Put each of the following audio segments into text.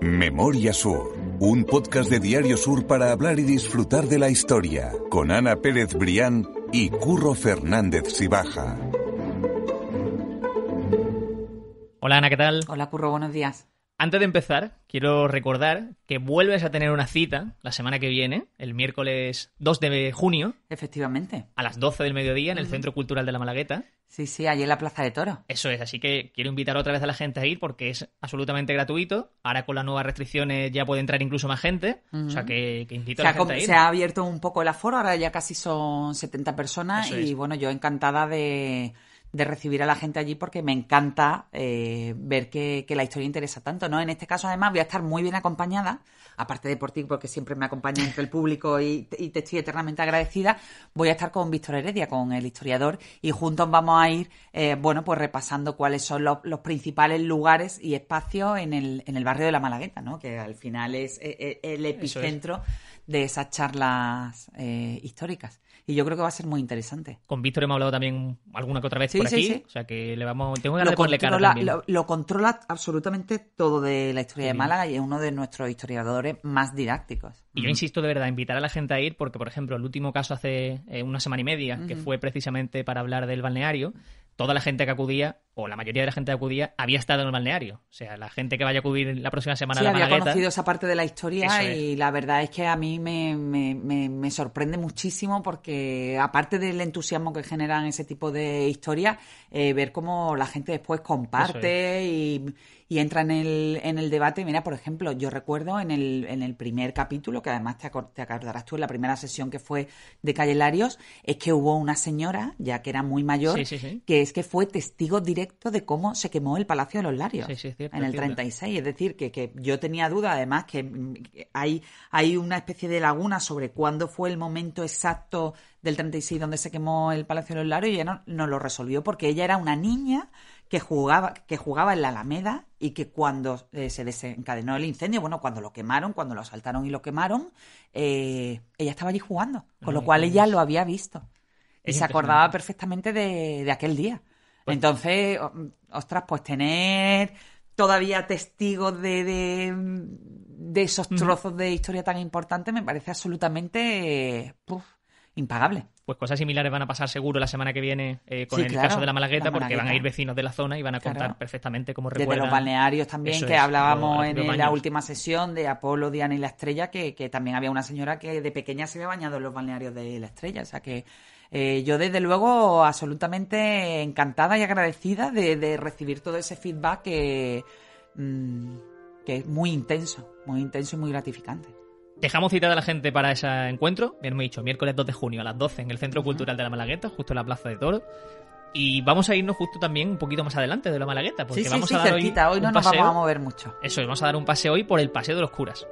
Memoria Sur, un podcast de Diario Sur para hablar y disfrutar de la historia, con Ana Pérez Brián y Curro Fernández Sibaja. Hola Ana, ¿qué tal? Hola Curro, buenos días. Antes de empezar, quiero recordar que vuelves a tener una cita la semana que viene, el miércoles 2 de junio, Efectivamente. a las 12 del mediodía, en el Centro Cultural de la Malagueta. Sí, sí, allí en la Plaza de Toro. Eso es, así que quiero invitar otra vez a la gente a ir porque es absolutamente gratuito. Ahora con las nuevas restricciones ya puede entrar incluso más gente. O sea que, que invito Se a la gente a ir. se ha abierto un poco el aforo, ahora ya casi son 70 personas Eso y es. bueno, yo encantada de, de recibir a la gente allí porque me encanta eh, ver que, que la historia interesa tanto, ¿no? En este caso además voy a estar muy bien acompañada, aparte de por ti porque siempre me acompaña entre el público y, y te estoy eternamente agradecida, voy a estar con Víctor Heredia, con el historiador y juntos vamos a ir, eh, bueno, pues repasando cuáles son los, los principales lugares y espacios en el, en el barrio de la Malagueta, ¿no? Que al final es eh, eh, el es. De esas charlas eh, históricas. Y yo creo que va a ser muy interesante. Con Víctor hemos hablado también alguna que otra vez Sí, por sí, aquí. sí. O sea que le vamos. Tengo ganas Lo ponerle cara controla, también. lo, lo controla absolutamente todo de la historia de. Málaga y es uno de nuestros historiadores más didácticos. Y yo insisto de verdad, invitar a la gente a ir, porque, por ejemplo, el último caso hace eh, una semana y media, que fue precisamente para hablar del balneario, toda la gente que acudía, o la mayoría de la gente que acudía, había estado en el balneario. O sea, la gente que vaya a acudir la próxima semana Sí, a la había Malagueta. conocido esa parte de la historia es. y la verdad es que a mí me, me- me- me sorprende muchísimo porque aparte del entusiasmo que generan ese tipo de historias, eh, ver cómo la gente después comparte y, y entra en el, en el debate. Mira, por ejemplo, yo recuerdo en el, en el primer capítulo, que además te, acor- te acordarás tú en la primera sesión que fue de Calle Larios, es que hubo una señora, ya que era muy mayor, Sí, sí, sí. que es que fue testigo directo de cómo se quemó el Palacio de los Larios Sí, sí, cierto, en el cierto. 36. Es decir, que, que yo tenía duda, además, que mm, que hay, hay una especie de laguna sobre cuándo fue el momento exacto del 36 donde se quemó el Palacio de los Larios y ella no, no lo resolvió porque ella era una niña que jugaba, que jugaba en la Alameda y que cuando eh, se desencadenó el incendio, bueno, cuando lo quemaron, cuando lo asaltaron y lo quemaron, eh, ella estaba allí jugando, con lo cual ella lo había visto y se acordaba perfectamente de, de aquel día. Pues Entonces, ostras, pues tener todavía testigos de, de, de esos trozos de historia tan importantes me parece absolutamente puf, impagable. Pues cosas similares van a pasar seguro la semana que viene eh, con Sí, el claro, caso de la Malagueta, la porque van a ir vecinos de la zona y van a contar Claro. perfectamente cómo Desde recuerdan. los balnearios también, Eso que es, hablábamos en, la última sesión de Apolo, Diana y la Estrella, que, que también había una señora que de pequeña se había bañado en los balnearios de la Estrella. O sea que eh, yo, desde luego, absolutamente encantada y agradecida de, de recibir todo ese feedback que, mm, que es muy intenso, muy intenso y muy gratificante. Dejamos citada a la gente para ese encuentro, bien hemos dicho, miércoles 2 de junio a las 12 en el Centro Cultural de la Malagueta, justo en la Plaza de Toro. Y vamos a irnos justo también un poquito más adelante de la Malagueta, porque sí, sí, vamos sí, a dar cerquita. Hoy, hoy no nos paseo. vamos a mover mucho. Eso, es, vamos a dar un paseo hoy por el Paseo de los Curas.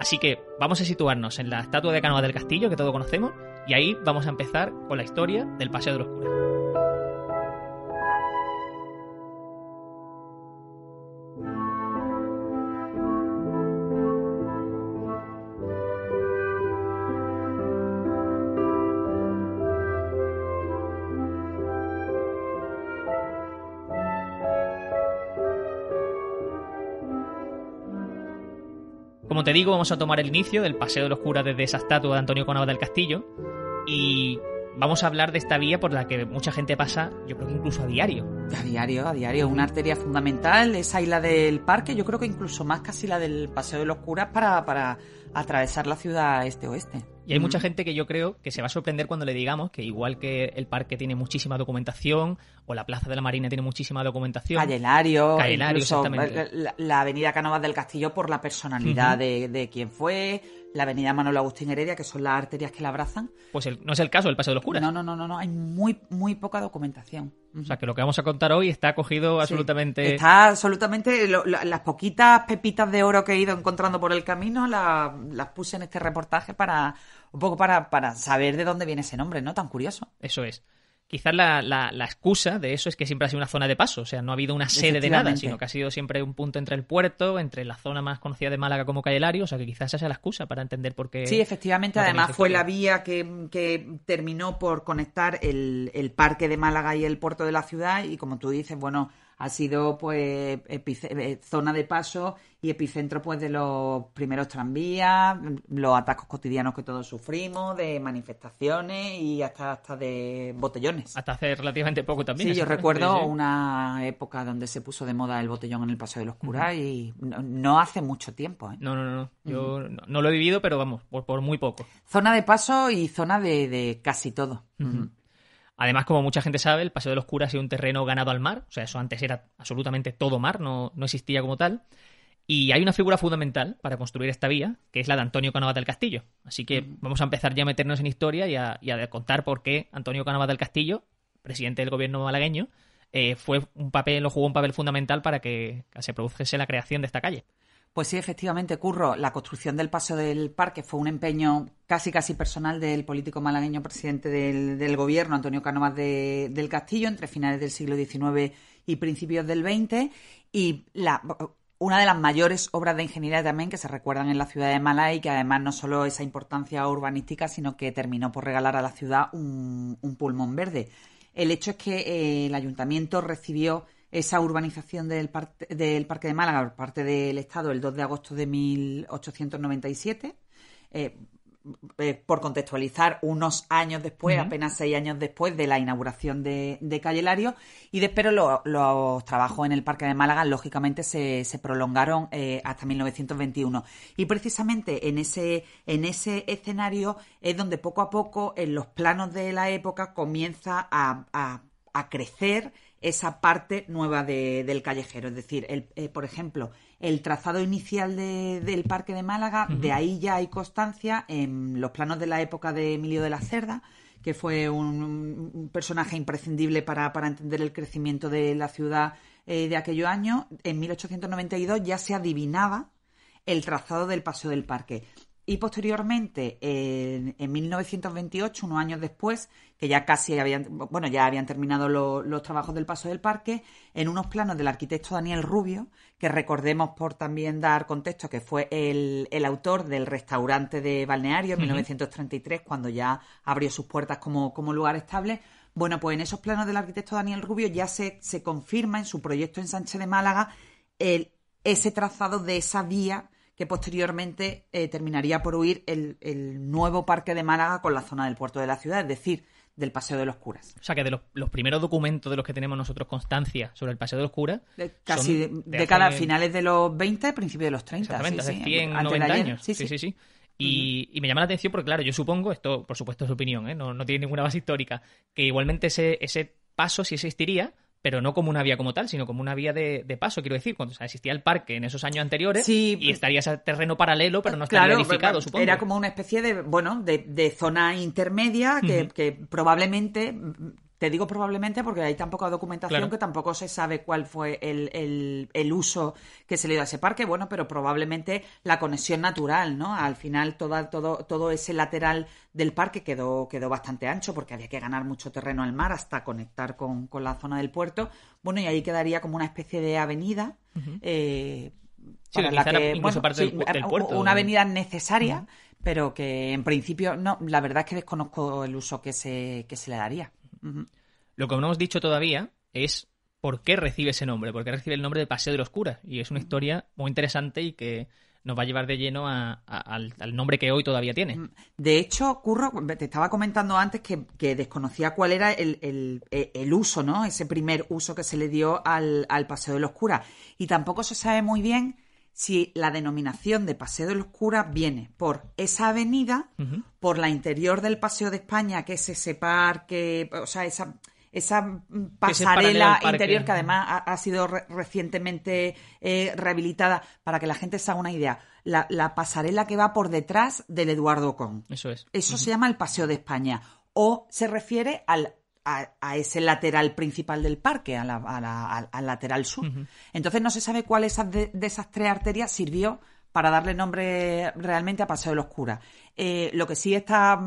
Así que vamos a situarnos en la estatua de Cánovas del Castillo, que todos conocemos, y ahí vamos a empezar con la historia del Paseo de los Curas. Te digo, vamos a tomar el inicio del Paseo de los Curas desde esa estatua de Antonio Cánovas del Castillo y vamos a hablar de esta vía por la que mucha gente pasa, yo creo que incluso a diario. A diario, a diario, una arteria fundamental, esa isla del parque, yo creo que incluso más casi la del Paseo de los Curas para, para atravesar la ciudad este-oeste. Y hay Mm. mucha gente que yo creo que se va a sorprender cuando le digamos que igual que el parque tiene muchísima documentación o la Plaza de la Marina tiene muchísima documentación, Calle Lario, Calle Lario, incluso exactamente. la, la avenida Cánovas del Castillo por la personalidad de, de quien fue, la avenida Manuel Agustín Heredia, que son las arterias que la abrazan. pues el- no es el caso del Paseo de los Curas. No, no, no, no, no, hay muy, muy poca documentación. O sea que lo que vamos a contar hoy está cogido Sí. absolutamente... Está absolutamente. lo- la- las poquitas pepitas de oro que he ido encontrando por el camino la- las puse en este reportaje para. Un poco para, para saber de dónde viene ese nombre, ¿no? Tan curioso. Eso es. Quizás la, la- la excusa de eso es que siempre ha sido una zona de paso, o sea, no ha habido una sede de nada, sino que ha sido siempre un punto entre el puerto, entre la zona más conocida de Málaga como Calle Lario, o sea que quizás esa sea la excusa para entender por qué... Sí, efectivamente, no además fue la vía que, que terminó por conectar el, el parque de Málaga y el puerto de la ciudad. Y como tú dices, bueno, ha sido pues eh, zona de paso y epicentro pues de los primeros tranvías, los atacos cotidianos que todos sufrimos, de manifestaciones y hasta hasta de botellones. Hasta hace relativamente poco también. Sí, yo recuerdo una época donde se puso de moda el botellón en el Paseo de los Curas y no, hace mucho tiempo. ¿eh? No, no, no. Yo no, lo he vivido, pero vamos, por, muy poco. Zona de paso y zona de, casi todo. Además, como mucha gente sabe, el Paseo de los Curas ha sido un terreno ganado al mar. O sea, eso antes era absolutamente todo mar, no, no existía como tal. Y hay una figura fundamental para construir esta vía, que es la de Antonio Cánovas del Castillo. Así que vamos a empezar ya a meternos en historia y a, contar por qué Antonio Cánovas del Castillo, presidente del gobierno malagueño, eh, fue un papel, lo jugó un papel fundamental para que se produjese la creación de esta calle. Pues sí, efectivamente, Curro, la construcción del paso del parque fue un empeño casi casi personal del político malagueño presidente del, gobierno, Antonio Cánovas del Castillo, entre finales del siglo XIX y principios del XX. Y la, una de las mayores obras de ingeniería también que se recuerdan en la ciudad de Málaga y que además no solo esa importancia urbanística, sino que terminó por regalar a la ciudad un, pulmón verde. El hecho es que eh, el ayuntamiento recibió esa urbanización del, del Parque de Málaga por parte del Estado el 2 de agosto de 1897. Eh, eh, por contextualizar, unos años después, apenas seis años después de la inauguración de, de Calle Lario, y después los trabajos en el Parque de Málaga, lógicamente, se, se prolongaron eh, hasta 1921. Y precisamente en ese, en ese escenario es donde poco a poco, en los planos de la época, comienza a, a, a crecer esa parte nueva del callejero. Es decir, el, eh, por ejemplo, el trazado inicial del Parque de Málaga, de ahí ya hay constancia en los planos de la época de Emilio de la Cerda, que fue un, personaje imprescindible para, entender el crecimiento de la ciudad eh, de aquellos años. En 1892 ya se adivinaba el trazado del Paseo del Parque. Y posteriormente, en, 1928, unos años después, que ya casi habían, bueno, ya habían terminado los trabajos del Paso del Parque, en unos planos del arquitecto Daniel Rubio, que recordemos por también dar contexto que fue el, autor del restaurante de Balneario en 1933, cuando ya abrió sus puertas como, como lugar estable. Bueno, pues en esos planos del arquitecto Daniel Rubio ya se, se confirma en su proyecto en Sánchez de Málaga el, ese trazado de esa vía que posteriormente eh, terminaría por huir el, nuevo parque de Málaga con la zona del puerto de la ciudad, es decir, del Paseo de los Curas. O sea que de los, primeros documentos de los que tenemos nosotros constancia sobre el Paseo de los Curas. casi de, cada finales de los 20, principios de los 30. Exactamente, hace 100, 90 años. Sí, sí, sí. Y, me llama la atención porque, claro, yo supongo, esto por supuesto es su opinión, ¿eh? no, no tiene ninguna base histórica, que igualmente ese, ese paso sí existiría, pero no como una vía como tal, sino como una vía de, paso, quiero decir, cuando existía el parque en esos años anteriores y estaría ese terreno paralelo, pero no estaría edificado, supongo. Era como una especie de, bueno, de, zona intermedia que, que probablemente te digo probablemente porque hay tan poca documentación que tampoco se sabe cuál fue el, el, uso que se le dio a ese parque. Bueno, pero probablemente la conexión natural, ¿no? Al final toda, todo, todo ese lateral del parque quedó, quedó bastante ancho porque había que ganar mucho terreno al mar hasta conectar con, la zona del puerto. Bueno, y ahí quedaría como una especie de avenida. Eh, para la que, Una avenida necesaria, pero que en principio no, la verdad es que desconozco el uso que se, que se le daría. Lo que no hemos dicho todavía es por qué recibe ese nombre, por qué recibe el nombre de Paseo de los Curas. Y es una historia muy interesante y que nos va a llevar de lleno al, nombre que hoy todavía tiene. De hecho, Curro, te estaba comentando antes que, desconocía cuál era el, uso, ¿no? Ese primer uso que se le dio al, Paseo de los Curas. Y tampoco se sabe muy bien si la denominación de Paseo de los Curas viene por esa avenida, por la interior del Paseo de España, que es ese parque, o sea, esa, esa pasarela interior que además ha, sido recientemente eh, rehabilitada, para que la gente se haga una idea. La, pasarela que va por detrás del Eduardo Con. Eso es. Eso se llama el Paseo de España. O se refiere al a, ese lateral principal del parque, al lateral sur. Entonces no se sabe cuál de, esas tres arterias sirvió para darle nombre realmente a Paseo de los Curas. Eh, lo que sí está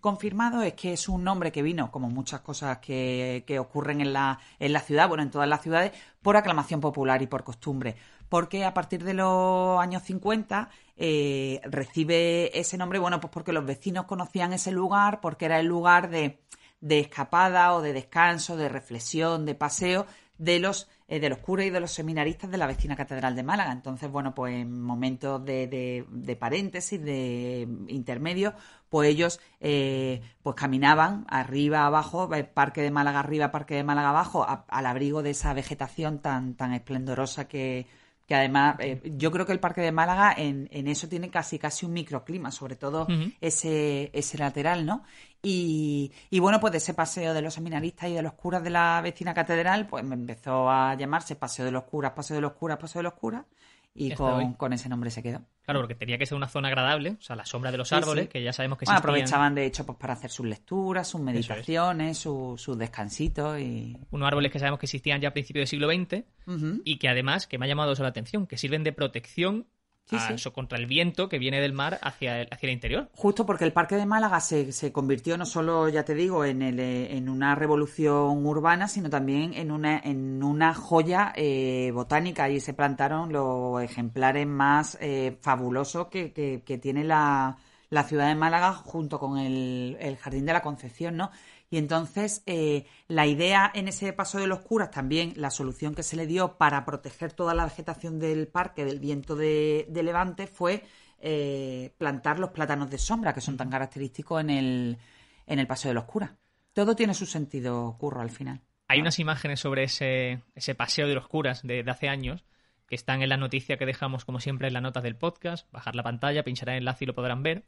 confirmado es que es un nombre que vino, como muchas cosas que, ocurren en la, en la ciudad, bueno, en todas las ciudades, por aclamación popular y por costumbre. Porque a partir de los años 50 eh, recibe ese nombre, bueno, pues porque los vecinos conocían ese lugar, porque era el lugar de de escapada o de descanso, de reflexión, de paseo de los, eh, de los curas y de los seminaristas de la vecina Catedral de Málaga. Entonces, bueno, pues en momentos de, de, de paréntesis, de intermedio, pues ellos eh, pues caminaban arriba, abajo, eh, Parque de Málaga arriba, Parque de Málaga abajo, al abrigo de esa vegetación tan, tan esplendorosa que, que además eh, yo creo que el Parque de Málaga en, en, eso tiene casi casi un microclima, sobre todo ese, ese lateral, ¿no? Y, y, bueno, pues de ese paseo de los seminaristas y de los curas de la vecina catedral, pues me empezó a llamarse Paseo de los Curas, Paseo de los Curas, Paseo de los Curas, y con, con, ese nombre se quedó. Claro, porque tenía que ser una zona agradable, o sea, la sombra de los árboles, que ya sabemos que bueno, aprovechaban de hecho pues para hacer sus lecturas, sus meditaciones, sus su descansitos y... Unos árboles que sabemos que existían ya a principios del siglo XX y que además, que me ha llamado eso la atención, que sirven de protección Sí, Eso, contra el viento que viene del mar hacia el, hacia el interior. Justo porque el Parque de Málaga se, se convirtió no solo, ya te digo, en, el, eh, en una revolución urbana, sino también en una, en una joya eh, botánica. Y se plantaron los ejemplares más eh, fabulosos que, que, que tiene la, la, ciudad de Málaga junto con el, el Jardín de la Concepción, ¿no? Y entonces eh, la idea en ese paso de los curas, también la solución que se le dio para proteger toda la vegetación del parque del viento de, Levante fue eh, plantar los plátanos de sombra, que son tan característicos en el, en el paso de los curas. Todo tiene su sentido, curro, al final. Hay unas imágenes sobre ese, ese paseo de los curas de, de hace años que están en la noticia que dejamos, como siempre, en las notas del podcast. Bajar la pantalla, pinchar el enlace y lo podrán ver.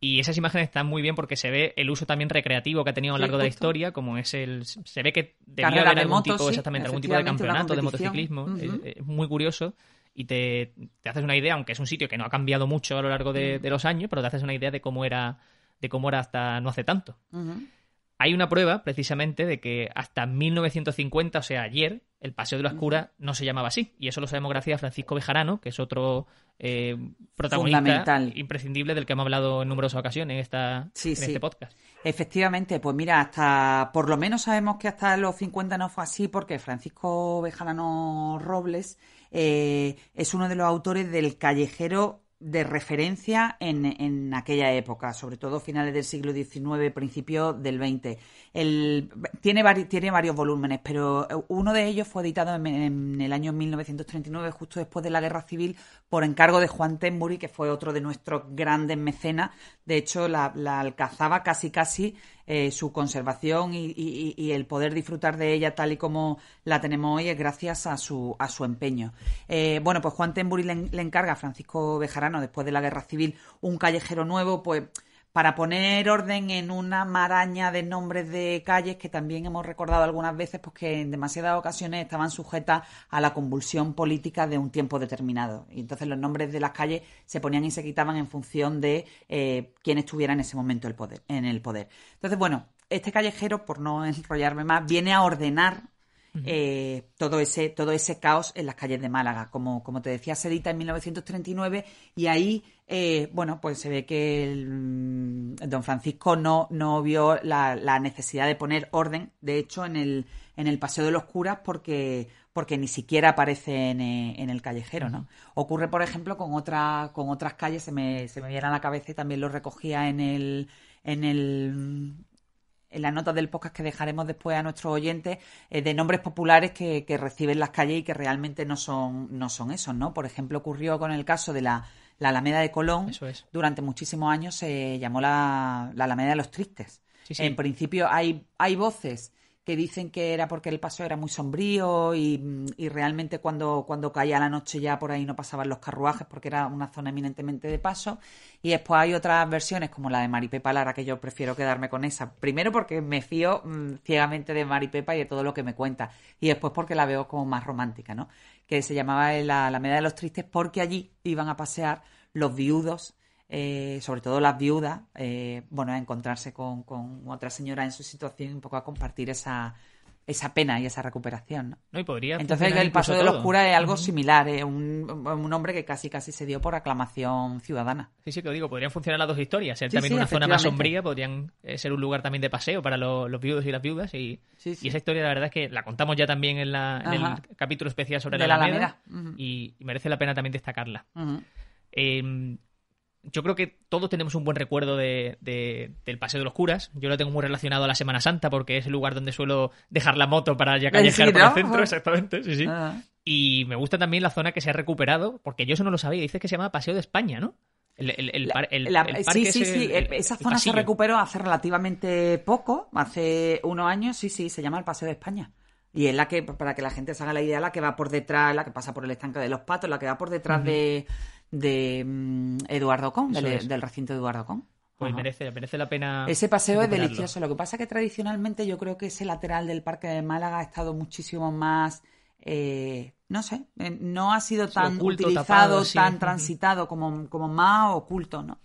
Y esas imágenes están muy bien porque se ve el uso también recreativo que ha tenido a lo largo de la historia, como es el... Se ve que debía haber algún tipo, exactamente, algún tipo de campeonato de motociclismo. es, muy curioso y te, te, haces una idea, aunque es un sitio que no ha cambiado mucho a lo largo de, de, los años, pero te haces una idea de cómo era, de cómo era hasta no hace tanto. Uh -huh. Hay una prueba, precisamente, de que hasta 1950, o sea, ayer, el Paseo de la Oscura no se llamaba así. Y eso lo sabemos gracias a Francisco Bejarano, que es otro eh, protagonista imprescindible del que hemos hablado en numerosas ocasiones en, esta, sí, en sí. este podcast. Efectivamente, pues mira, hasta por lo menos sabemos que hasta los 50 no fue así, porque Francisco Bejarano Robles eh, es uno de los autores del callejero de referencia en, en, aquella época, sobre todo finales del siglo XIX, principio del XX. El, tiene, tiene varios volúmenes, pero uno de ellos fue editado en, en, el año 1939, justo después de la Guerra Civil, por encargo de Juan Tenbury, que fue otro de nuestros grandes mecenas. De hecho, la alcanzaba casi casi eh, su conservación y, y, el poder disfrutar de ella tal y como la tenemos hoy es gracias a su, a su empeño. Eh, bueno, pues Juan Tenbury le, le, encarga a Francisco Bejarano, después de la Guerra Civil, un callejero nuevo, pues para poner orden en una maraña de nombres de calles que también hemos recordado algunas veces, pues que en demasiadas ocasiones estaban sujetas a la convulsión política de un tiempo determinado. Y entonces los nombres de las calles se ponían y se quitaban en función de eh, quién estuviera en ese momento en el poder. Entonces, bueno, este callejero, por no enrollarme más, viene a ordenar eh, todo, ese, todo ese caos en las calles de Málaga. Como, como te decía, se edita en 1939 y ahí, eh, bueno, pues se ve que el, don Francisco no, no vio la, la, necesidad de poner orden, de hecho, en el, en el Paseo de los Curas porque, porque ni siquiera aparece en, eh, en el callejero, ¿no? Ocurre, por ejemplo, con, otra, con otras calles, se me, se me viene a la cabeza y también lo recogía en el en el en las notas del podcast que dejaremos después a nuestros oyentes, eh, de nombres populares que, que, reciben las calles y que realmente no son, no son esos, ¿no? Por ejemplo, ocurrió con el caso de la, la Alameda de Colón. Es. Durante muchísimos años se llamó la, la Alameda de los Tristes. Sí, sí. En principio hay, hay voces que dicen que era porque el paso era muy sombrío y, y, realmente cuando, cuando caía la noche ya por ahí no pasaban los carruajes porque era una zona eminentemente de paso. Y después hay otras versiones como la de Maripepa Lara que yo prefiero quedarme con esa. Primero porque me fío mmm, ciegamente de Maripepa y de todo lo que me cuenta. Y después porque la veo como más romántica, ¿no? Que se llamaba la Alameda de los Tristes porque allí iban a pasear los viudos eh, sobre todo las viudas, eh, bueno, a encontrarse con, con, otra señora en su situación y un poco a compartir esa, esa pena y esa recuperación. ¿no? no y podría Entonces el paso de los curas es algo similar, es un, un, hombre que casi casi se dio por aclamación ciudadana. Sí, sí, que lo digo, podrían funcionar las dos historias, ser sí, también sí, una zona más sombría, podrían eh, ser un lugar también de paseo para los, los viudos y las viudas y, sí, y, esa historia la verdad es que la contamos ya también en, la, en el capítulo especial sobre de la Alameda, Alameda uh -huh. y, merece la pena también destacarla. Yo creo que todos tenemos un buen recuerdo de, de- del Paseo de los Curas. Yo lo tengo muy relacionado a la Semana Santa porque es el lugar donde suelo dejar la moto para ya callejear Sí, por el centro, exactamente, sí, sí. Ah. Y me gusta también la zona que se ha recuperado, porque yo eso no lo sabía, dice que se llama Paseo de España, ¿no? El, el- el par- el- La- el sí, parque sí, sí. el esa zona se recuperó hace relativamente poco, hace unos años, sí, sí, se llama el Paseo de España. Y es la que, para que la gente se haga la idea, la que va por detrás, la que pasa por el estanque de los patos, la que va por detrás de, de mm, Eduardo Con, del, recinto de Eduardo Con. Pues Ajá. merece, merece la pena. Ese paseo es delicioso. Lo que pasa es que tradicionalmente yo creo que ese lateral del Parque de Málaga ha estado muchísimo más, eh, no sé, eh, no ha sido Sí, tan oculto, utilizado, tapado, sí. tan transitado como, como más oculto, ¿no?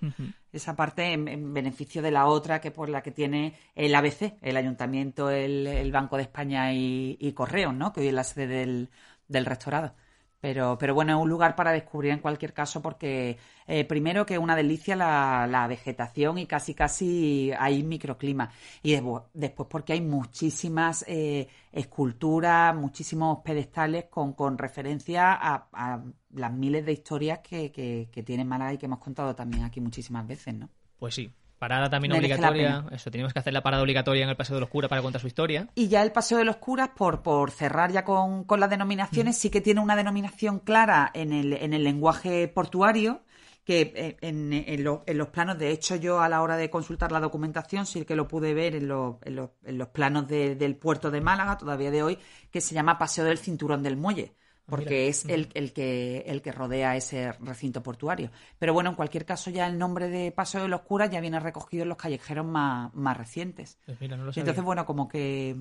Esa parte en, en beneficio de la otra que por la que tiene el ABC, el Ayuntamiento, el, el Banco de España y, y Correos, ¿no? Que hoy es la sede del, del rectorado. Pero, pero bueno, es un lugar para descubrir en cualquier caso porque eh, primero que es una delicia la, la vegetación y casi casi hay microclima. Y después, porque hay muchísimas eh, esculturas, muchísimos pedestales con, con referencia a, a las miles de historias que, que, que tiene Málaga y que hemos contado también aquí muchísimas veces, ¿no? Pues sí. Parada también Merece obligatoria. Eso, teníamos que hacer la parada obligatoria en el Paseo de los Curas para contar su historia. Y ya el Paseo de los Curas, por, por cerrar ya con, con las denominaciones, sí que tiene una denominación clara en el, en el lenguaje portuario, que eh, en, en lo- en los planos, de hecho yo a la hora de consultar la documentación sí que lo pude ver en, lo- en los- en los planos de- del puerto de Málaga, todavía de hoy, que se llama Paseo del Cinturón del Muelle. Porque mira. es el, el que, el que rodea ese recinto portuario. Pero bueno, en cualquier caso, ya el nombre de Paseo de los Curas ya viene recogido en los callejeros más, más recientes. Pues mira, no lo Y sabía. entonces, bueno, como que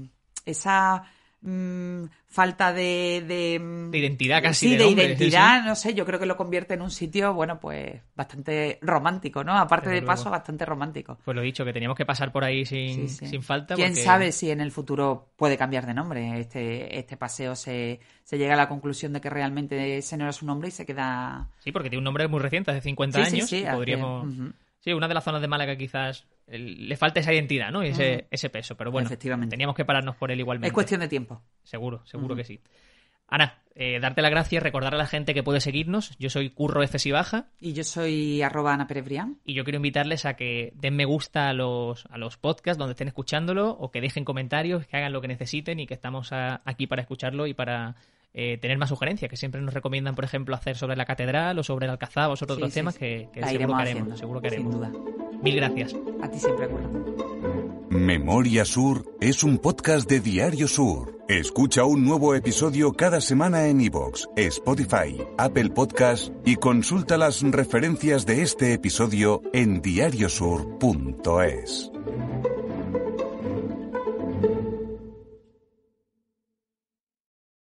esa mm, falta de, de, mm, De identidad casi, Sí, de de, nombre, sí, identidad, no sé, yo creo que lo convierte en un sitio, bueno, pues bastante romántico, ¿no? Aparte de paso, bastante romántico. Pues lo dicho, que teníamos que pasar por ahí sin, Sí, sin falta. ¿Quién porque- sabe si en el futuro puede cambiar de nombre? Este, este paseo se, se llega a la conclusión de que realmente ese no era su nombre y se queda... Sí, porque tiene un nombre muy reciente, hace 50 Sí, sí, años. sí, y hace- podríamos. Sí, una de las zonas de Málaga quizás le falta esa identidad, ¿no? Y ese, ese peso. Pero bueno, Efectivamente. teníamos que pararnos por él igualmente. Es cuestión de tiempo. Seguro, seguro que sí. Ana, eh, darte las gracias, recordar a la gente que puede seguirnos. Yo soy Curro F. Si Baja Y yo soy arroba Ana Pérez Brián. y yo quiero invitarles a que den me gusta a los, a los podcasts donde estén escuchándolo o que dejen comentarios, que hagan lo que necesiten y que estamos a- aquí para escucharlo y para eh, tener más sugerencias, que siempre nos recomiendan, por ejemplo, hacer sobre la catedral o sobre el Alcazaba o sobre Sí, otros sí, temas sí. que, seguro que haremos. Seguro que sin haremos. duda. Mil gracias. A ti siempre, Curro. Memoria Sur es un podcast de Diario Sur. Escucha un nuevo episodio cada semana en iVoox, Spotify, Apple Podcast y consulta las referencias de este episodio en diariosur.es.